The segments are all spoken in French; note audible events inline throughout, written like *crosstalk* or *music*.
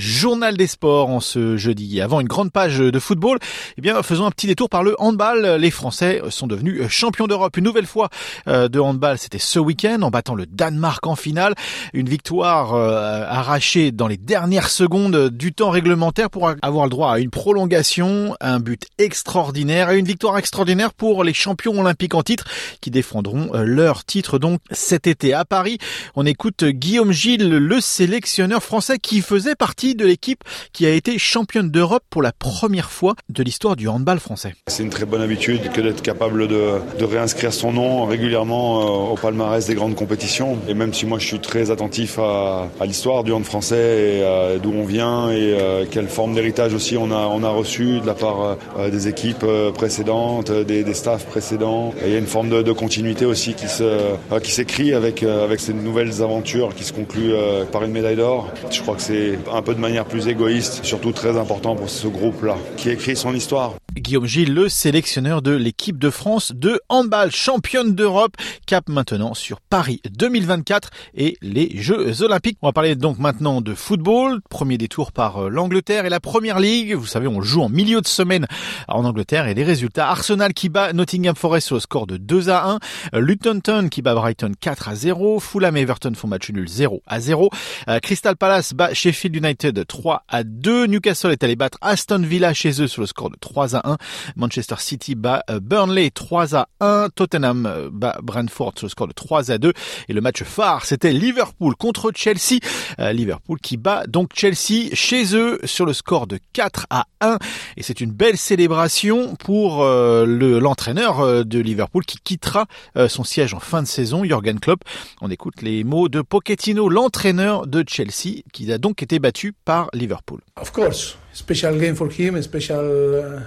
Journal des sports en ce jeudi. Avant une grande page de football, eh bien, faisons un petit détour par le handball. Les Français sont devenus champions d'Europe une nouvelle fois euh, de handball. C'était ce week-end en battant le Danemark en finale. Une victoire euh, arrachée dans les dernières secondes du temps réglementaire pour avoir le droit à une prolongation, un but extraordinaire et une victoire extraordinaire pour les champions olympiques en titre qui défendront euh, leur titre donc cet été à Paris. On écoute Guillaume Gilles, le sélectionneur français qui faisait partie de l'équipe qui a été championne d'Europe pour la première fois de l'histoire du handball français. C'est une très bonne habitude que d'être capable de, réinscrire son nom régulièrement euh, au palmarès des grandes compétitions. Et même si moi je suis très attentif à, l'histoire du hand français et euh, d'où on vient et euh, quelle forme d'héritage aussi on a, on a reçu de la part des équipes précédentes, des, des staffs précédents. Et il y a une forme de, de continuité aussi qui se qui s'écrit avec avec ces nouvelles aventures qui se concluent par une médaille d'or. Je crois que c'est un peu de manière plus égoïste, surtout très important pour ce groupe-là, qui écrit son histoire. Guillaume Gilles, le sélectionneur de l'équipe de France de handball, championne d'Europe, cap maintenant sur Paris 2024 et les Jeux Olympiques. On va parler donc maintenant de football. Premier détour par euh, l'Angleterre et la Première Ligue. Vous savez, on joue en milieu de semaine en Angleterre et les résultats. Arsenal qui bat Nottingham Forest le score de 2 à 1. Luton Town qui bat Brighton 4 à 0. Fulham Everton font match nul 0 à 0. Euh, Crystal Palace bat Sheffield United 3 à 2. Newcastle est allé battre Aston Villa chez eux sur le score de 3 à 1. Manchester City bat euh, Burnley 3 à 1. Tottenham euh, bat Brentford sur le score de 3 à 2. Et le match phare, c'était Liverpool contre Chelsea. Euh, Liverpool qui bat donc Chelsea chez eux sur le score de 4 à 1. Et c'est une belle célébration pour l'entraîneur de Liverpool qui quittera son siège en fin de saison, Jürgen Klopp. On écoute les mots de Pochettino, l'entraîneur de Chelsea, qui a donc été battu par Liverpool. Of course, special game for him, special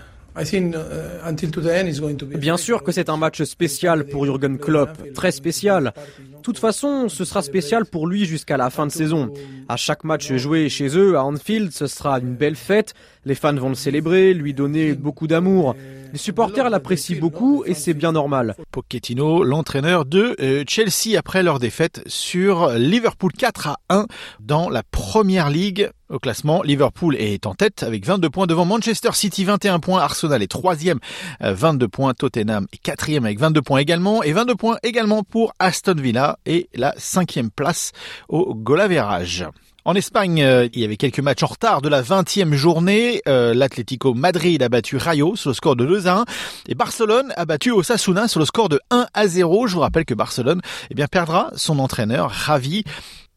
Bien sûr que c'est un match spécial pour Jürgen Klopp, très spécial. De toute façon, ce sera spécial pour lui jusqu'à la fin de saison. À chaque match joué chez eux, à Anfield, ce sera une belle fête. Les fans vont le célébrer, lui donner beaucoup d'amour. Les supporters l'apprécient beaucoup et c'est bien normal. Pochettino, l'entraîneur de euh, Chelsea après leur défaite sur Liverpool 4 à 1 dans la première ligue. Au classement, Liverpool est en tête avec 22 points devant Manchester City, 21 points. Arsenal est troisième, 22 euh, points. Tottenham est quatrième avec 22 points également. Et 22 points également pour Aston Villa et la cinquième place au Golaverage. En Espagne, euh, il y avait quelques matchs en retard de la 20e journée. Euh, L'Atlético Madrid a battu Rayo sur le score de 2 à 1 et Barcelone a battu Osasuna sur le score de 1 à 0. Je vous rappelle que Barcelone eh bien, perdra son entraîneur Ravi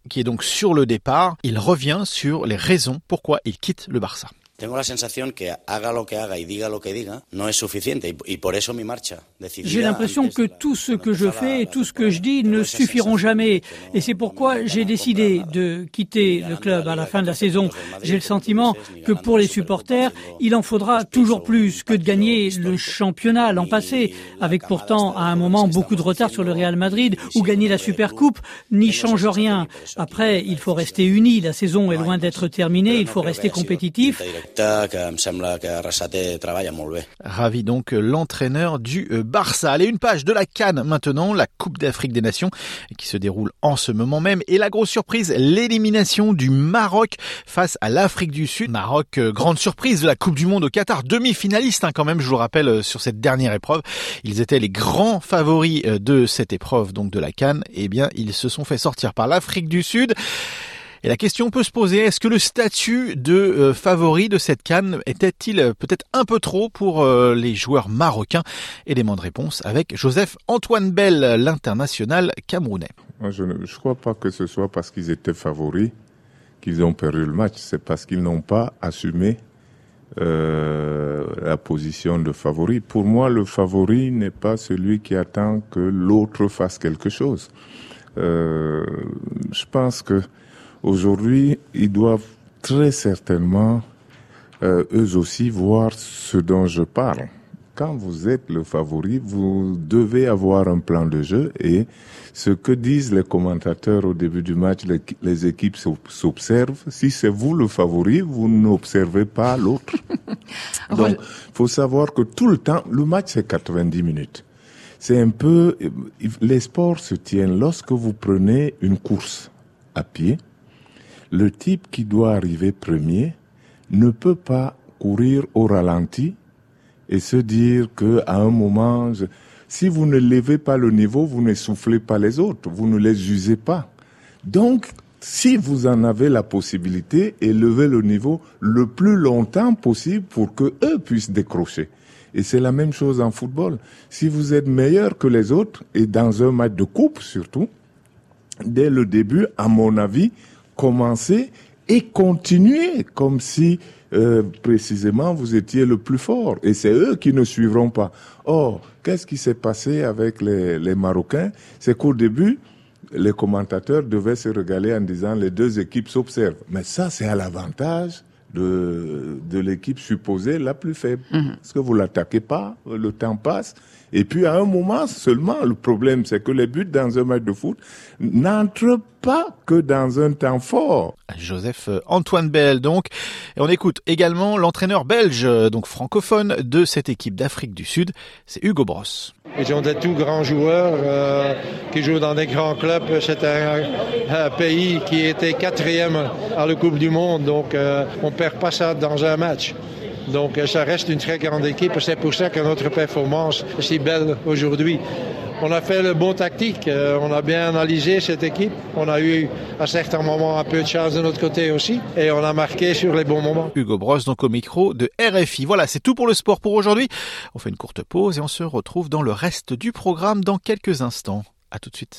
qui est donc sur le départ. Il revient sur les raisons pourquoi il quitte le Barça. Tengo la sensación que haga lo que haga y diga lo que diga no es suficiente y, y por eso mi marcha. J'ai l'impression que tout ce que je fais et tout ce que je dis ne suffiront jamais et c'est pourquoi j'ai décidé de quitter le club à la fin de la saison. J'ai le sentiment que pour les supporters, il en faudra toujours plus que de gagner le championnat l'an passé, avec pourtant à un moment beaucoup de retard sur le Real Madrid ou gagner la Supercoupe n'y change rien. Après, il faut rester unis. La saison est loin d'être terminée. Il faut rester compétitif. Ravi donc l'entraîneur du euh, Barça. Allez, une page de la Cannes maintenant, la Coupe d'Afrique des Nations qui se déroule en ce moment même. Et la grosse surprise, l'élimination du Maroc face à l'Afrique du Sud. Maroc, euh, grande surprise de la Coupe du Monde au Qatar, demi-finaliste hein, quand même, je vous le rappelle, euh, sur cette dernière épreuve. Ils étaient les grands favoris de cette épreuve donc de la Cannes. Eh bien, ils se sont fait sortir par l'Afrique du Sud. Et la question peut se poser, est-ce que le statut de euh, favori de cette canne était-il euh, peut-être un peu trop pour euh, les joueurs marocains? Élément de réponse avec Joseph Antoine Bell, l'international camerounais. Je ne crois pas que ce soit parce qu'ils étaient favoris qu'ils ont perdu le match, c'est parce qu'ils n'ont pas assumé la position de favori. Pour moi, le favori n'est pas celui qui attend que l'autre fasse quelque chose. Je pense que aujourd'hui, ils doivent très certainement euh, eux aussi voir ce dont je parle. Quand vous êtes le favori, vous devez avoir un plan de jeu et ce que disent les commentateurs au début du match, les, équipes s'observent. Si c'est vous le favori, vous n'observez pas l'autre. *laughs* Donc, faut savoir que tout le temps, le match c'est 90 minutes. C'est un peu, les sports se tiennent lorsque vous prenez une course à pied. Le type qui doit arriver premier ne peut pas courir au ralenti et se dire que à un moment, si vous ne levez pas le niveau, vous ne soufflez pas les autres, vous ne les usez pas. Donc, si vous en avez la possibilité, élevez le niveau le plus longtemps possible pour que eux puissent décrocher. Et c'est la même chose en football. Si vous êtes meilleur que les autres, et dans un match de coupe surtout, dès le début, à mon avis, commencez et continuez comme si euh, précisément vous étiez le plus fort. Et c'est eux qui ne suivront pas. Or, qu'est-ce qui s'est passé avec les, les Marocains? C'est qu'au début, les commentateurs devaient se régaler en disant les deux équipes s'observent. Mais ça, c'est à l'avantage de, de l'équipe supposée la plus faible. Mhm. Parce que vous l'attaquez pas, le temps passe. Et puis à un moment seulement, le problème c'est que les buts dans un match de foot n'entrent pas que dans un temps fort. Joseph euh, Antoine Bell donc. Et on écoute également l'entraîneur belge, euh, donc francophone, de cette équipe d'Afrique du Sud, c'est Hugo Bross. Ils ont des tout grands joueurs euh, qui jouent dans des grands clubs. C'est un, pays qui était quatrième à la Coupe du Monde, donc on perd pas ça dans un match. Donc ça reste une très grande équipe. C'est pour ça que notre performance est si belle aujourd'hui. On a fait le bon tactique, euh, on a bien analysé cette équipe, on a eu à certains moments un peu de chance de notre côté aussi, et on a marqué sur les bons moments. Hugo Bross donc au micro de RFI. Voilà, c'est tout pour le sport pour aujourd'hui. On fait une courte pause et on se retrouve dans le reste du programme dans quelques instants. À tout de suite.